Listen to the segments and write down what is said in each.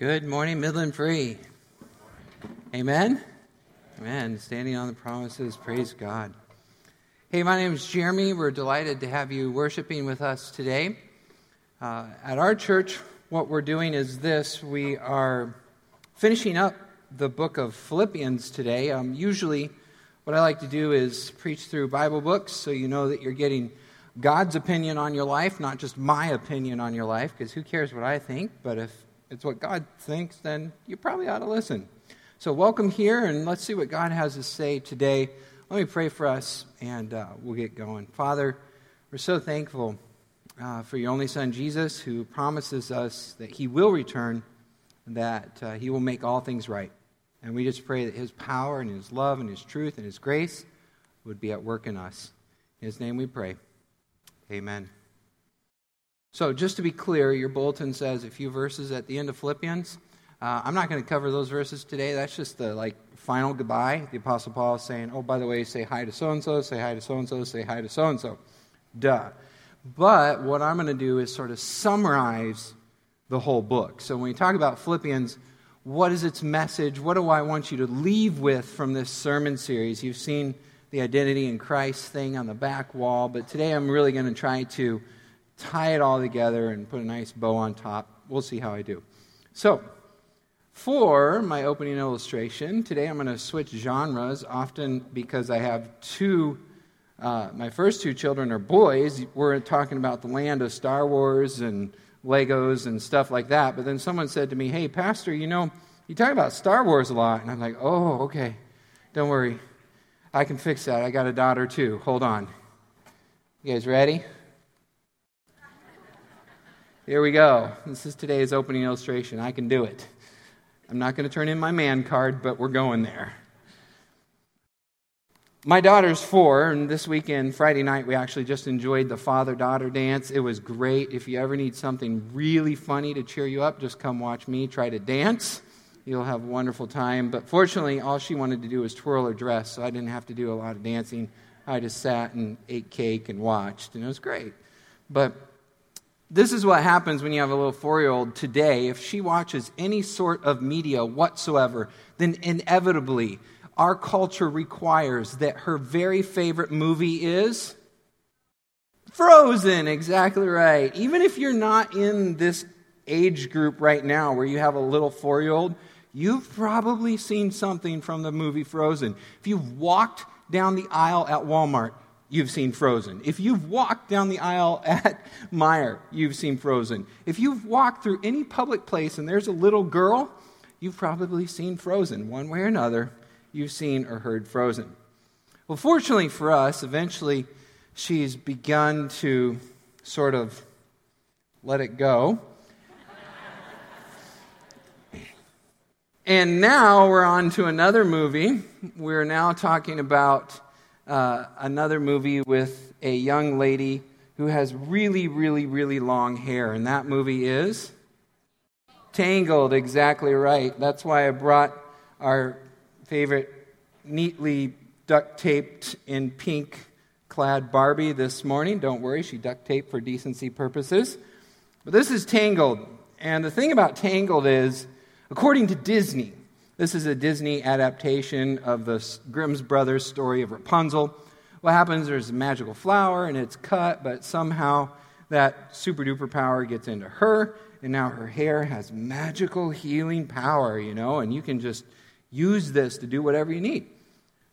Good morning, Midland Free. Amen? Amen. Standing on the promises, praise God. Hey, my name is Jeremy. We're delighted to have you worshiping with us today. Uh, at our church, what we're doing is this we are finishing up the book of Philippians today. Um, usually, what I like to do is preach through Bible books so you know that you're getting God's opinion on your life, not just my opinion on your life, because who cares what I think? But if it's what God thinks, then you probably ought to listen. So, welcome here, and let's see what God has to say today. Let me pray for us, and uh, we'll get going. Father, we're so thankful uh, for your only Son, Jesus, who promises us that he will return, that uh, he will make all things right. And we just pray that his power and his love and his truth and his grace would be at work in us. In his name we pray. Amen. So, just to be clear, your bulletin says a few verses at the end of Philippians. Uh, I'm not going to cover those verses today. That's just the like final goodbye. The Apostle Paul is saying, "Oh, by the way, say hi to so and so, say hi to so and so, say hi to so and so." Duh. But what I'm going to do is sort of summarize the whole book. So when we talk about Philippians, what is its message? What do I want you to leave with from this sermon series? You've seen the identity in Christ thing on the back wall, but today I'm really going to try to tie it all together and put a nice bow on top. We'll see how I do. So, for my opening illustration, today I'm going to switch genres, often because I have two. Uh, my first two children are boys. We're talking about the land of Star Wars and Legos and stuff like that. But then someone said to me, Hey, Pastor, you know, you talk about Star Wars a lot. And I'm like, Oh, okay. Don't worry. I can fix that. I got a daughter too. Hold on. You guys ready? Here we go. This is today's opening illustration. I can do it. I'm not going to turn in my man card, but we're going there. My daughter's four, and this weekend, Friday night, we actually just enjoyed the father daughter dance. It was great. If you ever need something really funny to cheer you up, just come watch me try to dance. You'll have a wonderful time. But fortunately, all she wanted to do was twirl her dress, so I didn't have to do a lot of dancing. I just sat and ate cake and watched, and it was great. But this is what happens when you have a little four year old today. If she watches any sort of media whatsoever, then inevitably our culture requires that her very favorite movie is Frozen. Exactly right. Even if you're not in this age group right now where you have a little four year old, you've probably seen something from the movie Frozen. If you've walked down the aisle at Walmart, you've seen Frozen. If you've walked down the aisle at Meijer, you've seen Frozen. If you've walked through any public place and there's a little girl, you've probably seen Frozen. One way or another, you've seen or heard Frozen. Well, fortunately for us, eventually she's begun to sort of let it go. and now we're on to another movie. We're now talking about uh, another movie with a young lady who has really, really, really long hair. And that movie is Tangled, exactly right. That's why I brought our favorite neatly duct taped in pink clad Barbie this morning. Don't worry, she duct taped for decency purposes. But this is Tangled. And the thing about Tangled is, according to Disney, this is a Disney adaptation of the Grimm's brothers story of Rapunzel. What happens, there's a magical flower and it's cut, but somehow that super duper power gets into her, and now her hair has magical healing power, you know, and you can just use this to do whatever you need.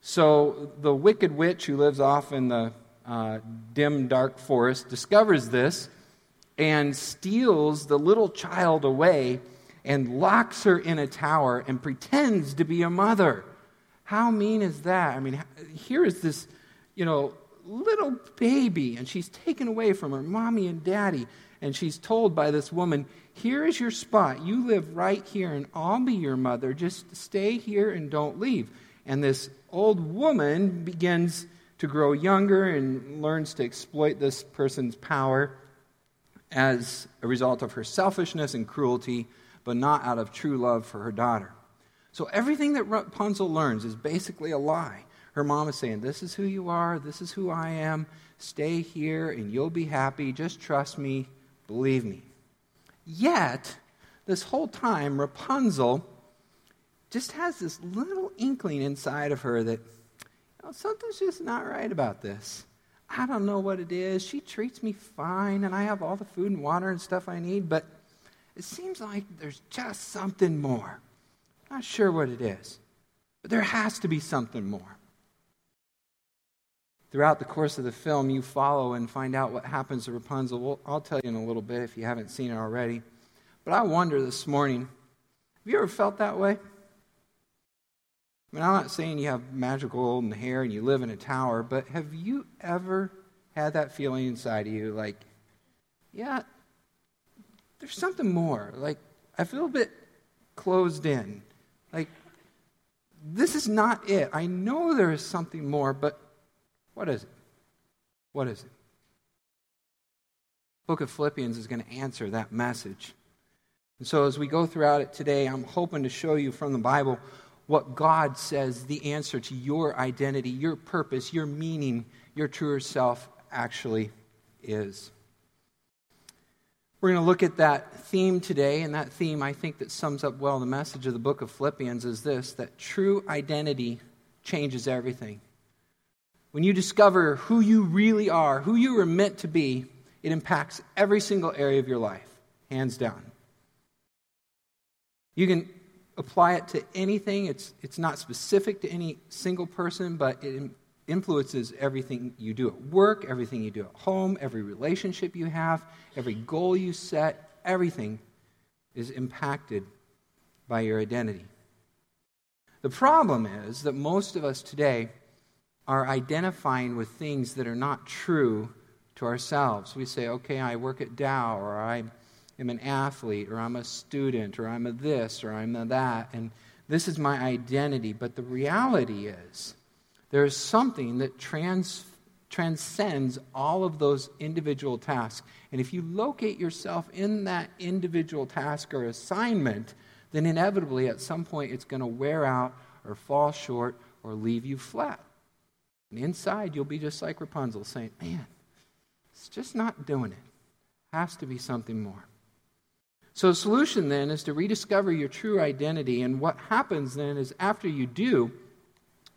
So the wicked witch who lives off in the uh, dim, dark forest discovers this and steals the little child away and locks her in a tower and pretends to be a mother. How mean is that? I mean, here is this, you know, little baby, and she's taken away from her mommy and daddy, and she's told by this woman, Here is your spot. You live right here, and I'll be your mother. Just stay here and don't leave. And this old woman begins to grow younger and learns to exploit this person's power as a result of her selfishness and cruelty but not out of true love for her daughter. So everything that Rapunzel learns is basically a lie. Her mom is saying, This is who you are, this is who I am, stay here and you'll be happy, just trust me, believe me. Yet, this whole time, Rapunzel just has this little inkling inside of her that you know, something's just not right about this. I don't know what it is. She treats me fine, and I have all the food and water and stuff I need, but it seems like there's just something more. Not sure what it is, but there has to be something more. Throughout the course of the film, you follow and find out what happens to Rapunzel. Well, I'll tell you in a little bit if you haven't seen it already. But I wonder this morning have you ever felt that way? I mean, I'm not saying you have magical golden hair and you live in a tower, but have you ever had that feeling inside of you like, yeah, there's something more? Like, I feel a bit closed in. Like, this is not it. I know there is something more, but what is it? What is it? book of Philippians is going to answer that message. And so, as we go throughout it today, I'm hoping to show you from the Bible what God says the answer to your identity, your purpose, your meaning, your truer self actually is. We're going to look at that theme today, and that theme I think that sums up well the message of the book of Philippians is this that true identity changes everything. When you discover who you really are, who you were meant to be, it impacts every single area of your life, hands down. You can apply it to anything. It's, it's not specific to any single person, but it influences everything you do at work, everything you do at home, every relationship you have, every goal you set. Everything is impacted by your identity. The problem is that most of us today are identifying with things that are not true to ourselves. We say, okay, I work at Dow, or I am an athlete, or I'm a student, or I'm a this, or I'm a that, and this is my identity. But the reality is, there is something that trans, transcends all of those individual tasks. And if you locate yourself in that individual task or assignment, then inevitably at some point it's going to wear out or fall short or leave you flat. And inside, you'll be just like Rapunzel, saying, Man, it's just not doing it. Has to be something more. So, the solution then is to rediscover your true identity. And what happens then is after you do,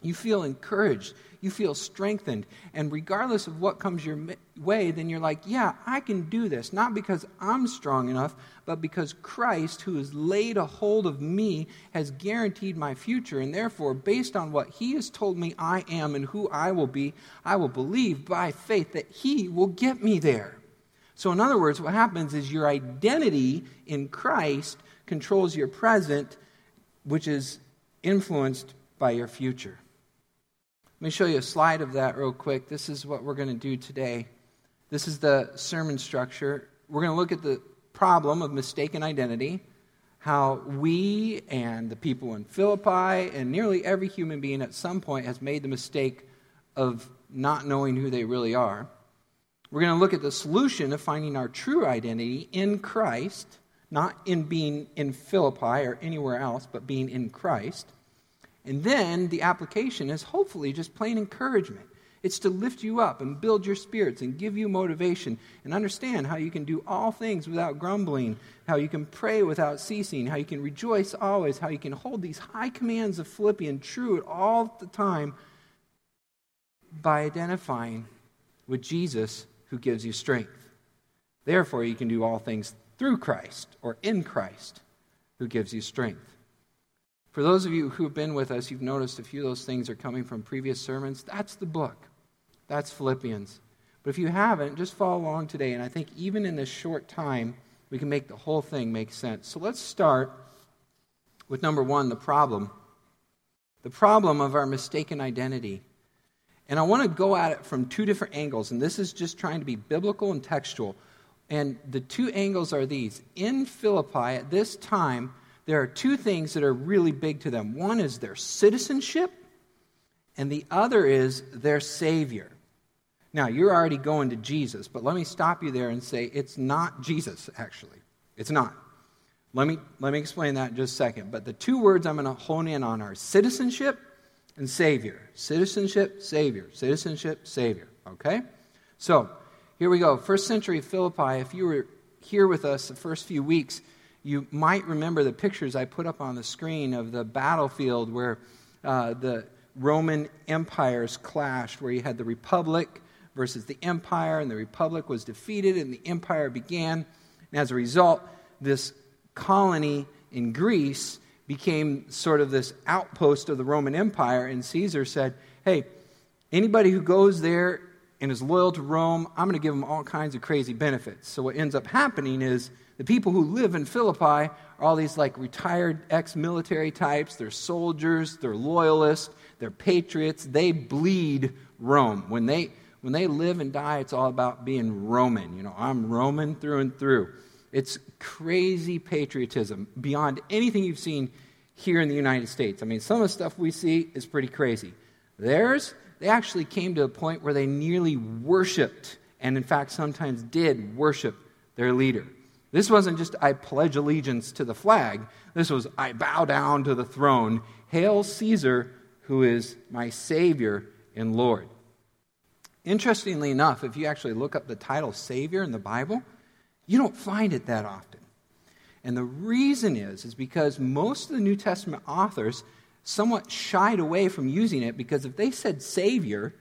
you feel encouraged. You feel strengthened. And regardless of what comes your way, then you're like, yeah, I can do this. Not because I'm strong enough, but because Christ, who has laid a hold of me, has guaranteed my future. And therefore, based on what he has told me I am and who I will be, I will believe by faith that he will get me there. So, in other words, what happens is your identity in Christ controls your present, which is influenced by your future. Let me show you a slide of that real quick. This is what we're going to do today. This is the sermon structure. We're going to look at the problem of mistaken identity, how we and the people in Philippi and nearly every human being at some point has made the mistake of not knowing who they really are. We're going to look at the solution of finding our true identity in Christ, not in being in Philippi or anywhere else, but being in Christ. And then the application is hopefully just plain encouragement. It's to lift you up and build your spirits and give you motivation and understand how you can do all things without grumbling, how you can pray without ceasing, how you can rejoice always, how you can hold these high commands of Philippian true at all the time by identifying with Jesus who gives you strength. Therefore, you can do all things through Christ or in Christ who gives you strength. For those of you who have been with us, you've noticed a few of those things are coming from previous sermons. That's the book. That's Philippians. But if you haven't, just follow along today. And I think even in this short time, we can make the whole thing make sense. So let's start with number one the problem. The problem of our mistaken identity. And I want to go at it from two different angles. And this is just trying to be biblical and textual. And the two angles are these. In Philippi, at this time, there are two things that are really big to them one is their citizenship, and the other is their Savior. Now, you're already going to Jesus, but let me stop you there and say it's not Jesus, actually. It's not. Let me, let me explain that in just a second. But the two words I'm going to hone in on are citizenship and Savior. Citizenship, Savior. Citizenship, Savior. Okay? So, here we go. First century Philippi, if you were here with us the first few weeks, you might remember the pictures I put up on the screen of the battlefield where uh, the Roman empires clashed, where you had the Republic versus the Empire, and the Republic was defeated and the Empire began. And as a result, this colony in Greece became sort of this outpost of the Roman Empire, and Caesar said, Hey, anybody who goes there and is loyal to Rome, I'm going to give them all kinds of crazy benefits. So what ends up happening is the people who live in Philippi are all these like retired ex military types. They're soldiers, they're loyalists, they're patriots. They bleed Rome. When they, when they live and die, it's all about being Roman. You know, I'm Roman through and through. It's crazy patriotism beyond anything you've seen here in the United States. I mean, some of the stuff we see is pretty crazy. Theirs, they actually came to a point where they nearly worshiped, and in fact, sometimes did worship their leader. This wasn't just, I pledge allegiance to the flag. This was, I bow down to the throne. Hail Caesar, who is my Savior and Lord. Interestingly enough, if you actually look up the title Savior in the Bible, you don't find it that often. And the reason is, is because most of the New Testament authors somewhat shied away from using it because if they said Savior,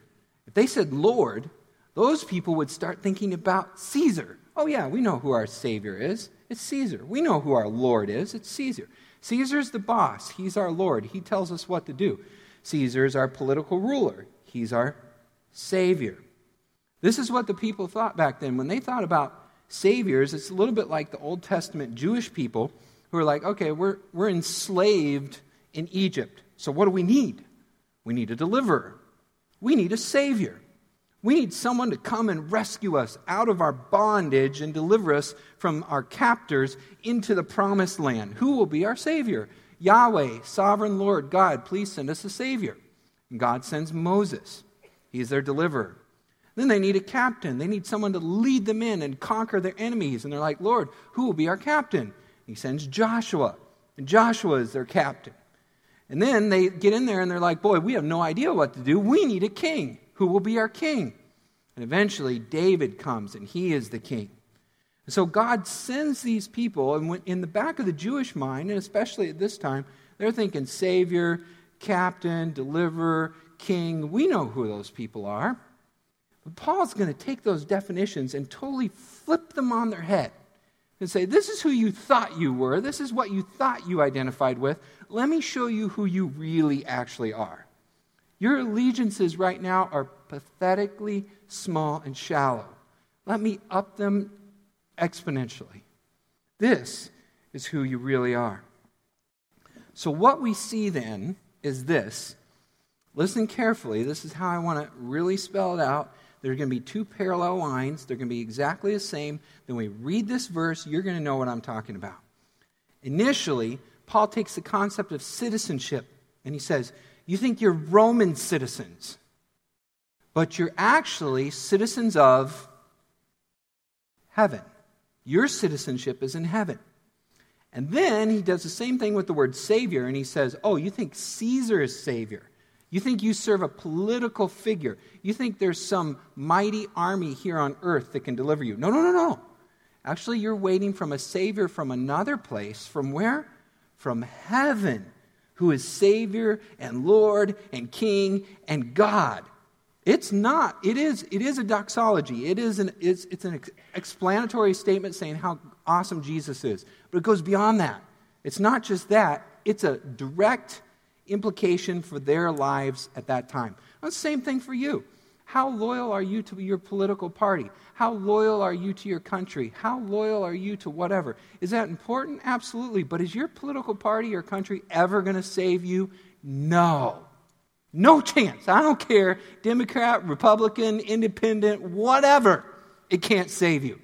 if they said Lord, those people would start thinking about Caesar. Oh, yeah, we know who our Savior is. It's Caesar. We know who our Lord is. It's Caesar. Caesar's the boss. He's our Lord. He tells us what to do. Caesar is our political ruler. He's our Savior. This is what the people thought back then. When they thought about saviors, it's a little bit like the Old Testament Jewish people who are like, okay, we're, we're enslaved in Egypt. So what do we need? We need a deliverer. We need a savior. We need someone to come and rescue us out of our bondage and deliver us from our captors into the promised land. Who will be our savior? Yahweh, sovereign Lord, God, please send us a savior. And God sends Moses. He's their deliverer. Then they need a captain. They need someone to lead them in and conquer their enemies. And they're like, Lord, who will be our captain? He sends Joshua. And Joshua is their captain. And then they get in there and they're like, boy, we have no idea what to do. We need a king. Who will be our king? And eventually, David comes and he is the king. And so God sends these people, and in the back of the Jewish mind, and especially at this time, they're thinking Savior, Captain, Deliverer, King. We know who those people are. But Paul's going to take those definitions and totally flip them on their head and say, This is who you thought you were. This is what you thought you identified with. Let me show you who you really actually are. Your allegiances right now are pathetically small and shallow. Let me up them exponentially. This is who you really are. So, what we see then is this. Listen carefully. This is how I want to really spell it out. There's going to be two parallel lines. They're going to be exactly the same. Then we read this verse, you're going to know what I'm talking about. Initially, Paul takes the concept of citizenship and he says, You think you're Roman citizens, but you're actually citizens of heaven. Your citizenship is in heaven. And then he does the same thing with the word Savior, and he says, Oh, you think Caesar is Savior? You think you serve a political figure. You think there's some mighty army here on earth that can deliver you. No, no, no, no. Actually, you're waiting from a Savior from another place. From where? From heaven, who is Savior and Lord and King and God. It's not. It is, it is a doxology. It is an, it's, it's an explanatory statement saying how awesome Jesus is. But it goes beyond that. It's not just that, it's a direct implication for their lives at that time. the same thing for you. How loyal are you to your political party? How loyal are you to your country? How loyal are you to whatever? Is that important? Absolutely. But is your political party or country ever going to save you? No. No chance. I don't care. Democrat, Republican, independent, whatever. It can't save you.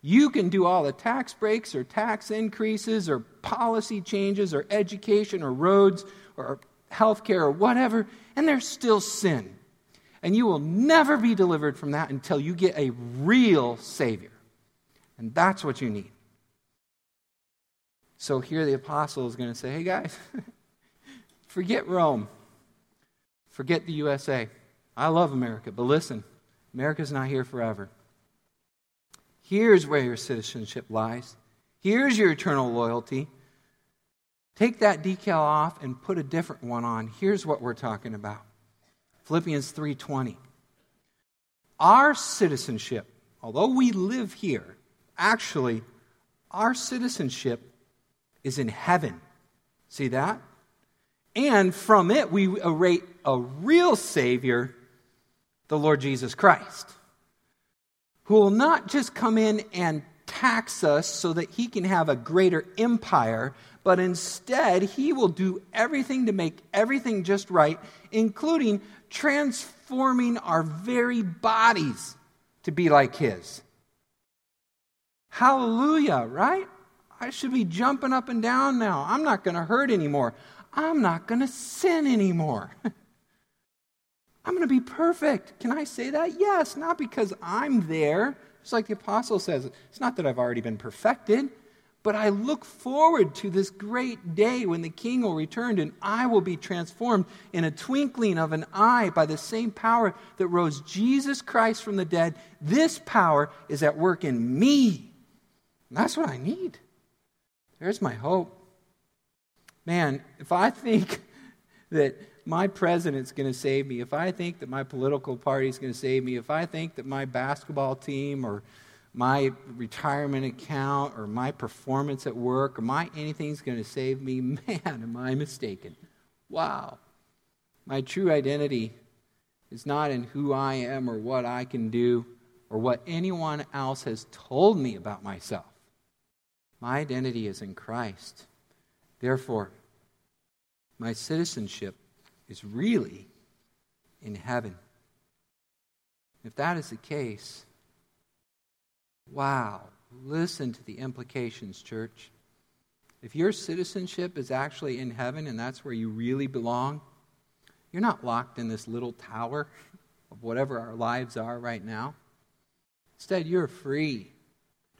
You can do all the tax breaks or tax increases or policy changes or education or roads or healthcare or whatever, and there's still sin. And you will never be delivered from that until you get a real Savior. And that's what you need. So here the apostle is going to say, hey guys, forget Rome, forget the USA. I love America, but listen, America's not here forever. Here's where your citizenship lies Here's your eternal loyalty. Take that decal off and put a different one on. Here's what we're talking about. Philippians 3:20. Our citizenship, although we live here, actually our citizenship is in heaven. See that? And from it we await a real savior, the Lord Jesus Christ, who will not just come in and tax us so that he can have a greater empire, but instead, he will do everything to make everything just right, including transforming our very bodies to be like his. Hallelujah, right? I should be jumping up and down now. I'm not going to hurt anymore. I'm not going to sin anymore. I'm going to be perfect. Can I say that? Yes, not because I'm there. It's like the apostle says, it's not that I've already been perfected. But I look forward to this great day when the king will return and I will be transformed in a twinkling of an eye by the same power that rose Jesus Christ from the dead. This power is at work in me. And that's what I need. There's my hope. Man, if I think that my president's going to save me, if I think that my political party is going to save me, if I think that my basketball team or my retirement account or my performance at work or my anything's going to save me, man, am I mistaken. Wow. My true identity is not in who I am or what I can do or what anyone else has told me about myself. My identity is in Christ. Therefore, my citizenship is really in heaven. If that is the case, Wow. Listen to the implications, church. If your citizenship is actually in heaven and that's where you really belong, you're not locked in this little tower of whatever our lives are right now. Instead, you're free.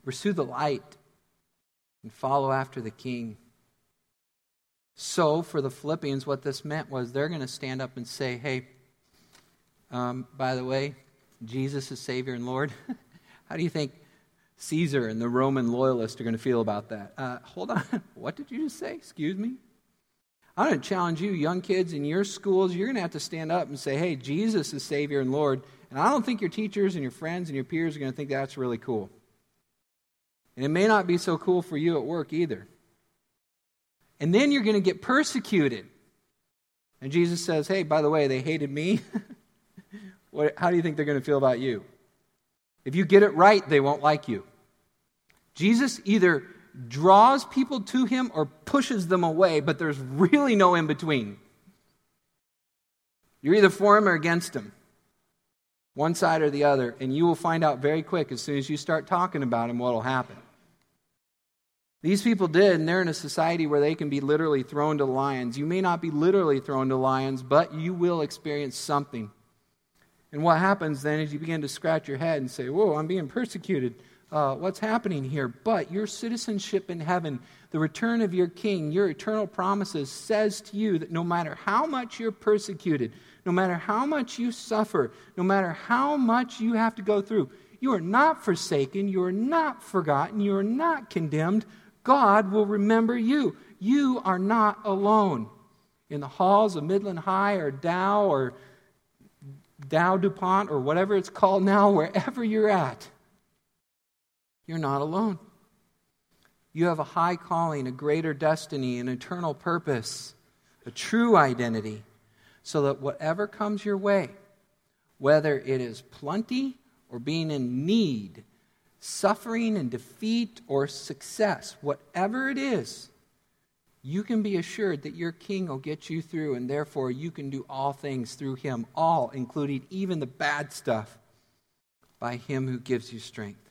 Pursue the light and follow after the king. So, for the Philippians, what this meant was they're going to stand up and say, hey, um, by the way, Jesus is Savior and Lord. How do you think Caesar and the Roman loyalists are going to feel about that. Uh, hold on. What did you just say? Excuse me? I'm going to challenge you, young kids in your schools, you're going to have to stand up and say, hey, Jesus is Savior and Lord. And I don't think your teachers and your friends and your peers are going to think that's really cool. And it may not be so cool for you at work either. And then you're going to get persecuted. And Jesus says, hey, by the way, they hated me. what, how do you think they're going to feel about you? If you get it right, they won't like you. Jesus either draws people to him or pushes them away, but there's really no in between. You're either for him or against him, one side or the other, and you will find out very quick as soon as you start talking about him what will happen. These people did, and they're in a society where they can be literally thrown to lions. You may not be literally thrown to lions, but you will experience something. And what happens then is you begin to scratch your head and say, Whoa, I'm being persecuted. Uh, what's happening here? But your citizenship in heaven, the return of your king, your eternal promises says to you that no matter how much you're persecuted, no matter how much you suffer, no matter how much you have to go through, you are not forsaken, you are not forgotten, you are not condemned. God will remember you. You are not alone. In the halls of Midland High or Dow or Dow DuPont or whatever it's called now, wherever you're at, you're not alone. You have a high calling, a greater destiny, an eternal purpose, a true identity, so that whatever comes your way, whether it is plenty or being in need, suffering and defeat or success, whatever it is, you can be assured that your king will get you through, and therefore you can do all things through him, all, including even the bad stuff, by him who gives you strength.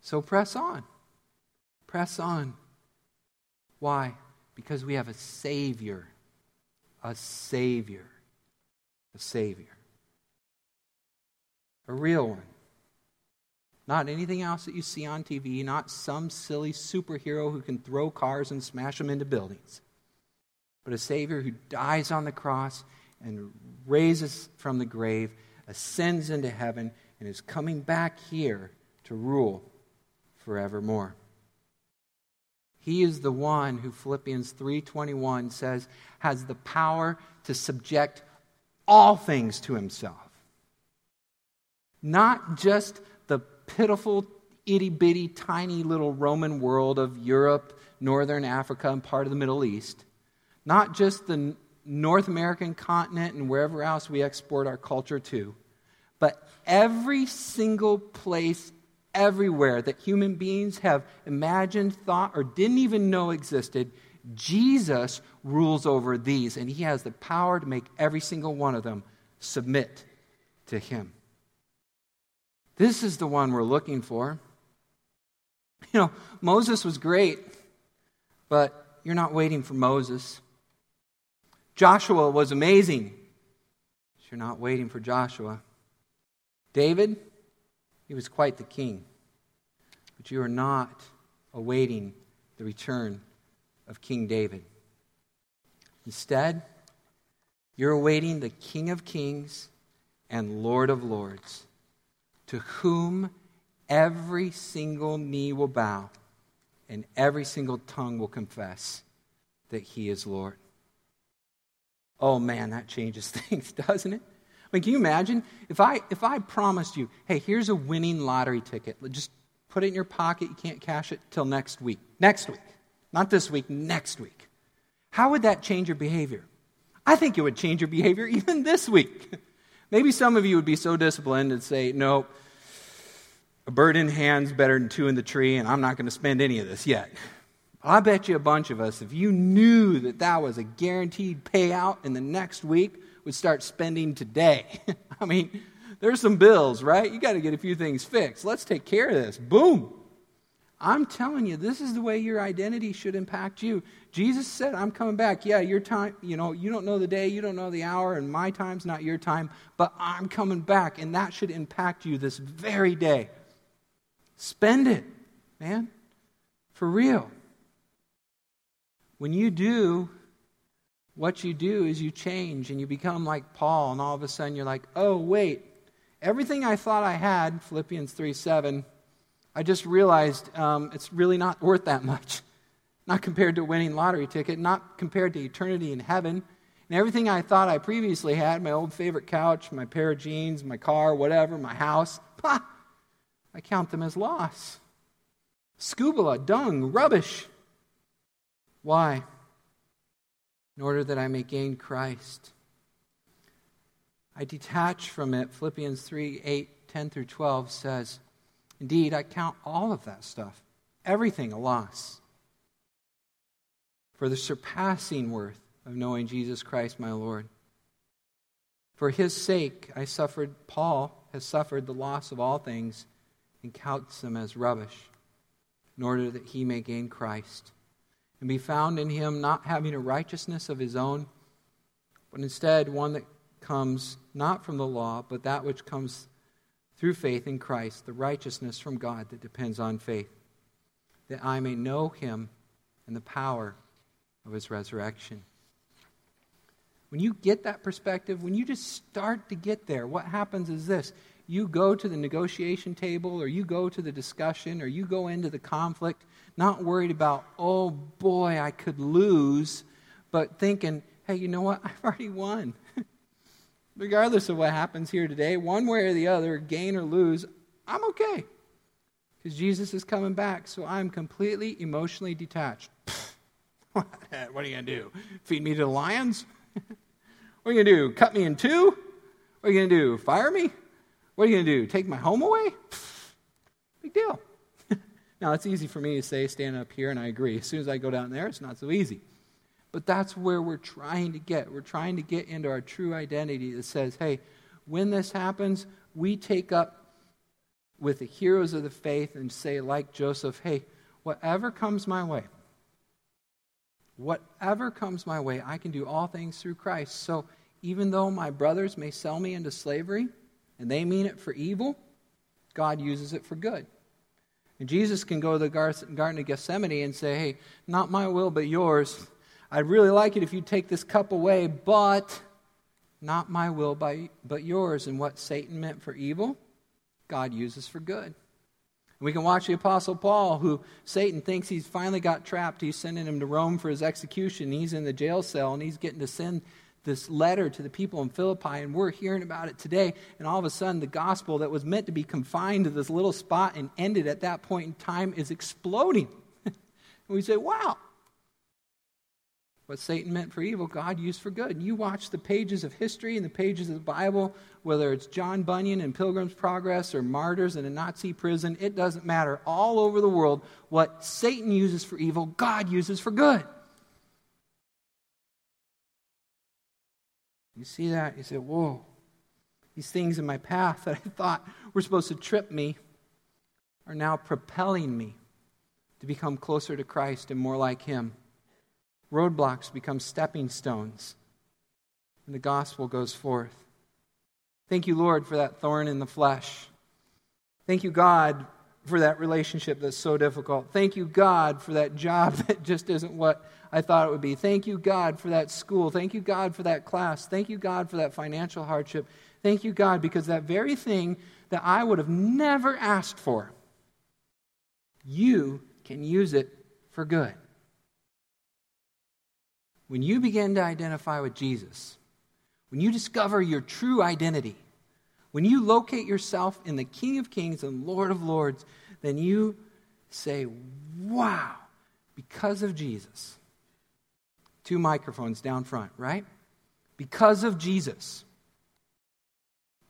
So press on. Press on. Why? Because we have a Savior. A Savior. A Savior. A real one. Not anything else that you see on TV, not some silly superhero who can throw cars and smash them into buildings, but a Savior who dies on the cross and raises from the grave, ascends into heaven, and is coming back here to rule forevermore. He is the one who Philippians 3:21 says has the power to subject all things to himself. Not just pitiful itty bitty tiny little Roman world of Europe, northern Africa and part of the Middle East, not just the North American continent and wherever else we export our culture to, but every single place everywhere that human beings have imagined, thought, or didn't even know existed, Jesus rules over these, and he has the power to make every single one of them submit to him. This is the one we're looking for. You know, Moses was great, but you're not waiting for Moses. Joshua was amazing. But you're not waiting for Joshua. David, he was quite the king. But you are not awaiting the return of King David. Instead, you're awaiting the King of Kings and Lord of Lords, to whom every single knee will bow and every single tongue will confess that he is Lord. Oh man, that changes things, doesn't it? I mean, can you imagine if I if I promised you, hey, here's a winning lottery ticket. Just put it in your pocket. You can't cash it till next week. Next week. Not this week, next week. How would that change your behavior? I think it would change your behavior even this week. Maybe some of you would be so disciplined and say, no, a bird in hand's better than two in the tree, and I'm not going to spend any of this yet. I bet you a bunch of us, if you knew that that was a guaranteed payout in the next week, would start spending today. I mean, there's some bills, right? You got to get a few things fixed. Let's take care of this. Boom. I'm telling you, this is the way your identity should impact you. Jesus said, I'm coming back. Yeah, your time, you know, you don't know the day, you don't know the hour, and my time's not your time, but I'm coming back, and that should impact you this very day. Spend it, man. For real. When you do, what you do is you change and you become like Paul, and all of a sudden you're like, oh, wait, everything I thought I had, Philippians 3 7, I just realized um, it's really not worth that much. Not compared to winning lottery ticket, not compared to eternity in heaven. And everything I thought I previously had my old favorite couch, my pair of jeans, my car, whatever, my house I count them as loss. Scubala, dung, rubbish. Why? In order that I may gain Christ. I detach from it. Philippians 3 8, 10 through 12 says, Indeed, I count all of that stuff, everything a loss, for the surpassing worth of knowing Jesus Christ my Lord. For his sake, I suffered, Paul has suffered the loss of all things and counts them as rubbish, in order that he may gain Christ and be found in him, not having a righteousness of his own, but instead one that comes not from the law, but that which comes through faith in Christ, the righteousness from God that depends on faith, that I may know him and the power of his resurrection. When you get that perspective, when you just start to get there, what happens is this you go to the negotiation table or you go to the discussion or you go into the conflict not worried about, oh boy, I could lose, but thinking, hey, you know what? I've already won. Regardless of what happens here today, one way or the other, gain or lose, I'm okay. Because Jesus is coming back, so I'm completely emotionally detached. what are you going to do? Feed me to the lions? what are you going to do? Cut me in two? What are you going to do? Fire me? What are you going to do? Take my home away? Big deal. now, it's easy for me to say, stand up here, and I agree. As soon as I go down there, it's not so easy. But that's where we're trying to get. We're trying to get into our true identity that says, hey, when this happens, we take up with the heroes of the faith and say, like Joseph, hey, whatever comes my way, whatever comes my way, I can do all things through Christ. So even though my brothers may sell me into slavery, and they mean it for evil, God uses it for good. And Jesus can go to the Garden of Gethsemane and say, Hey, not my will, but yours. I'd really like it if you take this cup away, but not my will, but yours. And what Satan meant for evil, God uses for good. We can watch the Apostle Paul, who Satan thinks he's finally got trapped. He's sending him to Rome for his execution. He's in the jail cell and he's getting to send this letter to the people in Philippi, and we're hearing about it today. And all of a sudden, the gospel that was meant to be confined to this little spot and ended at that point in time is exploding. and we say, wow, what Satan meant for evil, God used for good. You watch the pages of history and the pages of the Bible, whether it's John Bunyan in Pilgrim's Progress or martyrs in a Nazi prison, it doesn't matter. All over the world, what Satan uses for evil, God uses for good. You see that? You say, whoa, these things in my path that I thought were supposed to trip me are now propelling me to become closer to Christ and more like Him. Roadblocks become stepping stones, and the gospel goes forth. Thank you, Lord, for that thorn in the flesh. Thank you, God, for that relationship that's so difficult. Thank you, God, for that job that just isn't what I thought it would be. Thank you, God, for that school. Thank you, God, for that class. Thank you, God, for that financial hardship. Thank you, God, because that very thing that I would have never asked for, you can use it for good. When you begin to identify with Jesus, when you discover your true identity, when you locate yourself in the King of Kings and Lord of Lords, then you say, Wow, because of Jesus. Two microphones down front, right? Because of Jesus.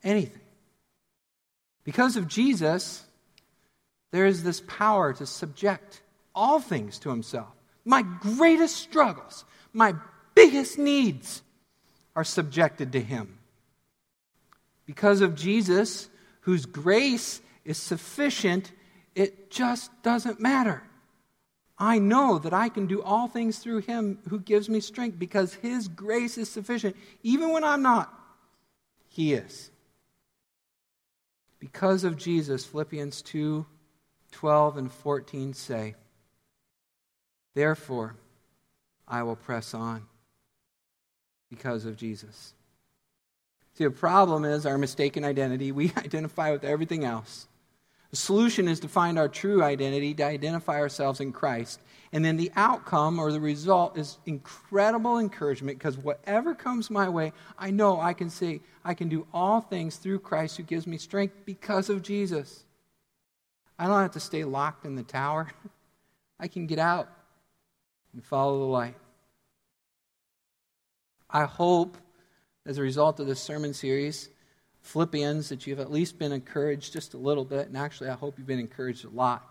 Anything. Because of Jesus, there is this power to subject all things to himself. My greatest struggles, my biggest needs are subjected to him. Because of Jesus, whose grace is sufficient, it just doesn't matter. I know that I can do all things through him who gives me strength because his grace is sufficient. Even when I'm not, he is. Because of Jesus, Philippians 2 12 and 14 say, Therefore, I will press on because of Jesus. See, the problem is our mistaken identity. We identify with everything else. The solution is to find our true identity, to identify ourselves in Christ. And then the outcome or the result is incredible encouragement because whatever comes my way, I know I can say, I can do all things through Christ who gives me strength because of Jesus. I don't have to stay locked in the tower. I can get out and follow the light. I hope, as a result of this sermon series, Philippians, that you've at least been encouraged just a little bit. And actually, I hope you've been encouraged a lot.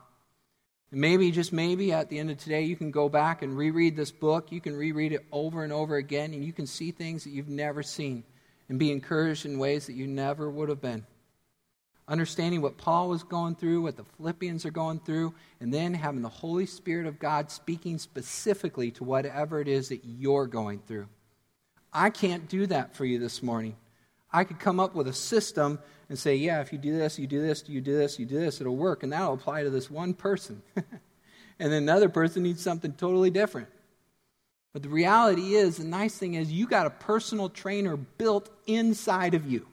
And maybe, just maybe, at the end of today, you can go back and reread this book. You can reread it over and over again, and you can see things that you've never seen and be encouraged in ways that you never would have been understanding what Paul was going through, what the Philippians are going through, and then having the Holy Spirit of God speaking specifically to whatever it is that you're going through. I can't do that for you this morning. I could come up with a system and say, yeah, if you do this, you do this, you do this, you do this, it'll work, and that'll apply to this one person. and then another person needs something totally different. But the reality is, the nice thing is, you got a personal trainer built inside of you.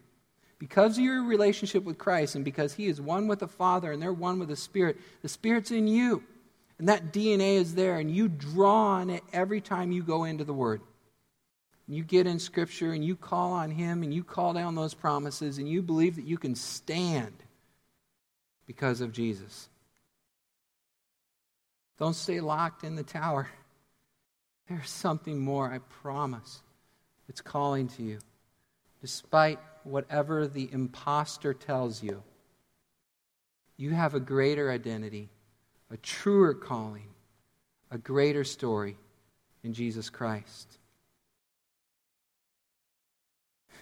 Because of your relationship with Christ and because He is one with the Father and they're one with the Spirit, the Spirit's in you. And that DNA is there, and you draw on it every time you go into the Word. You get in Scripture and you call on Him and you call down those promises and you believe that you can stand because of Jesus. Don't stay locked in the tower. There's something more, I promise. It's calling to you. Despite whatever the impostor tells you. You have a greater identity, a truer calling, a greater story in Jesus Christ. I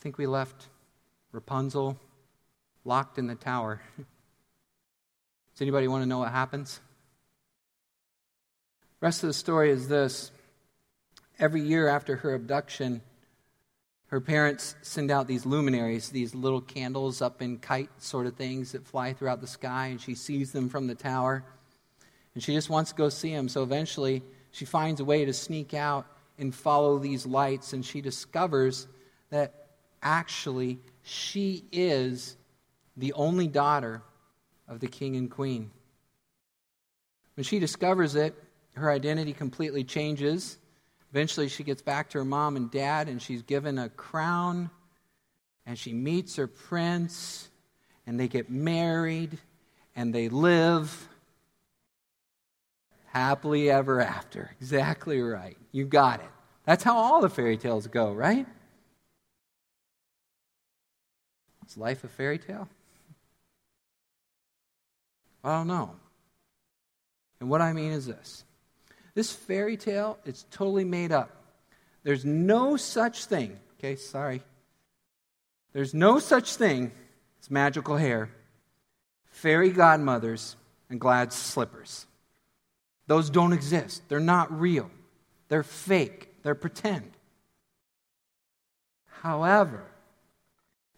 think we left Rapunzel locked in the tower. Does anybody want to know what happens? Rest of the story is this. Every year after her abduction, her parents send out these luminaries, these little candles up in kite sort of things that fly throughout the sky, and she sees them from the tower. And she just wants to go see them. So eventually, she finds a way to sneak out and follow these lights, and she discovers that actually she is the only daughter of the king and queen. When she discovers it, her identity completely changes. Eventually, she gets back to her mom and dad, and she's given a crown, and she meets her prince, and they get married, and they live happily ever after. Exactly right. You got it. That's how all the fairy tales go, right? Is life a fairy tale? I don't know. And what I mean is this this fairy tale is totally made up. There's no such thing, okay, sorry. There's no such thing as magical hair, fairy godmothers, and glad slippers. Those don't exist. They're not real. They're fake. They're pretend. However,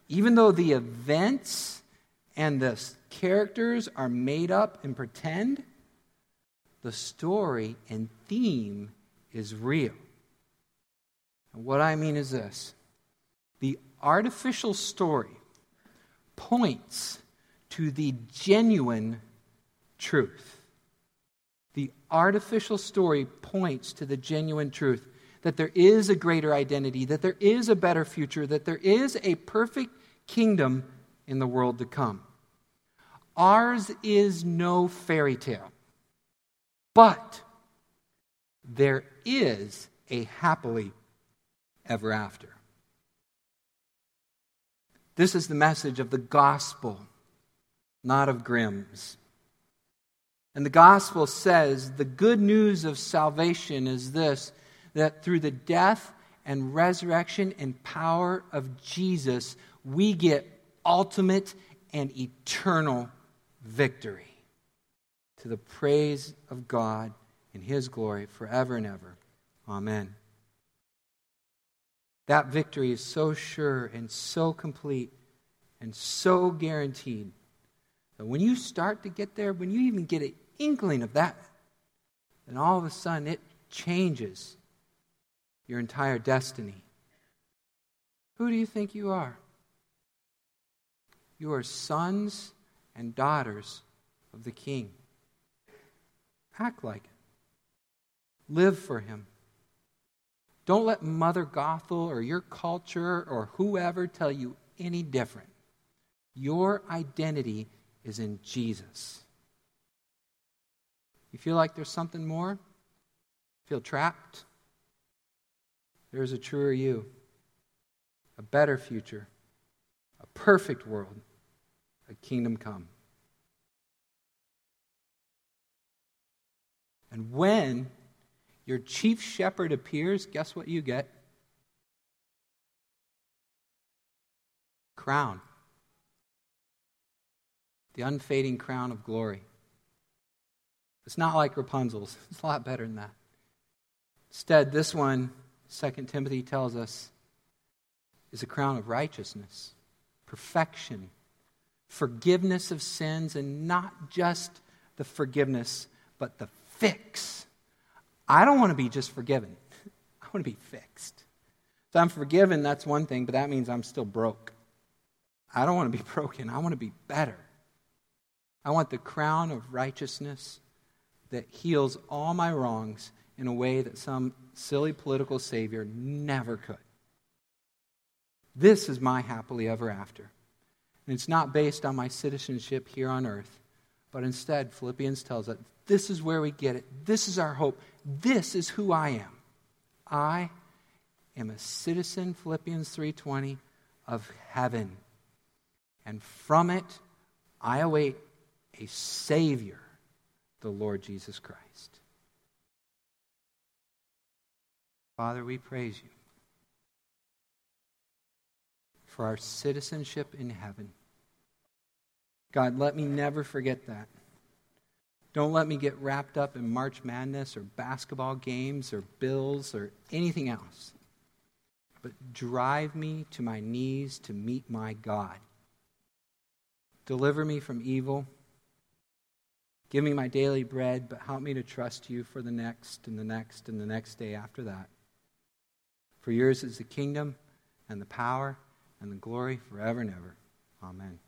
even though the events and the characters are made up and pretend, the story and theme is real. And what I mean is this the artificial story points to the genuine truth. The artificial story points to the genuine truth that there is a greater identity, that there is a better future, that there is a perfect kingdom in the world to come. Ours is no fairy tale, but there is a happily ever after. This is the message of the gospel, not of Grimm's. And the gospel says the good news of salvation is this that through the death and resurrection and power of Jesus, we get ultimate and eternal victory to the praise of God in His glory forever and ever. Amen. That victory is so sure and so complete and so guaranteed that when you start to get there, when you even get an inkling of that, then all of a sudden it changes your entire destiny. Who do you think you are? You are sons and daughters of the King. Act like it. Live for Him. Don't let Mother Gothel or your culture or whoever tell you any different. Your identity is in Jesus. You feel like there's something more? Feel trapped? There's a truer you, a better future, a perfect world a kingdom come. And when your chief shepherd appears, guess what you get? Crown. The unfading crown of glory. It's not like Rapunzel's, it's a lot better than that. Instead, this one, 2 Timothy tells us, is a crown of righteousness, perfection, forgiveness of sins, and not just the forgiveness, but the fix. I don't want to be just forgiven, I want to be fixed. So I'm forgiven, that's one thing, but that means I'm still broke. I don't want to be broken, I want to be better. I want the crown of righteousness that heals all my wrongs in a way that some silly political savior never could. This is my happily ever after. And it's not based on my citizenship here on earth, but instead, Philippians tells us this is where we get it. This is our hope. This is who I am. I am a citizen, Philippians 3:20, of heaven. And from it I await a savior, the Lord Jesus Christ. Father, we praise you for our citizenship in heaven. God, let me never forget that. Don't let me get wrapped up in March Madness or basketball games or bills or anything else. But drive me to my knees to meet my God. Deliver me from evil. Give me my daily bread, but help me to trust you for the next and the next and the next day after that. For yours is the kingdom and the power and the glory forever and ever. Amen.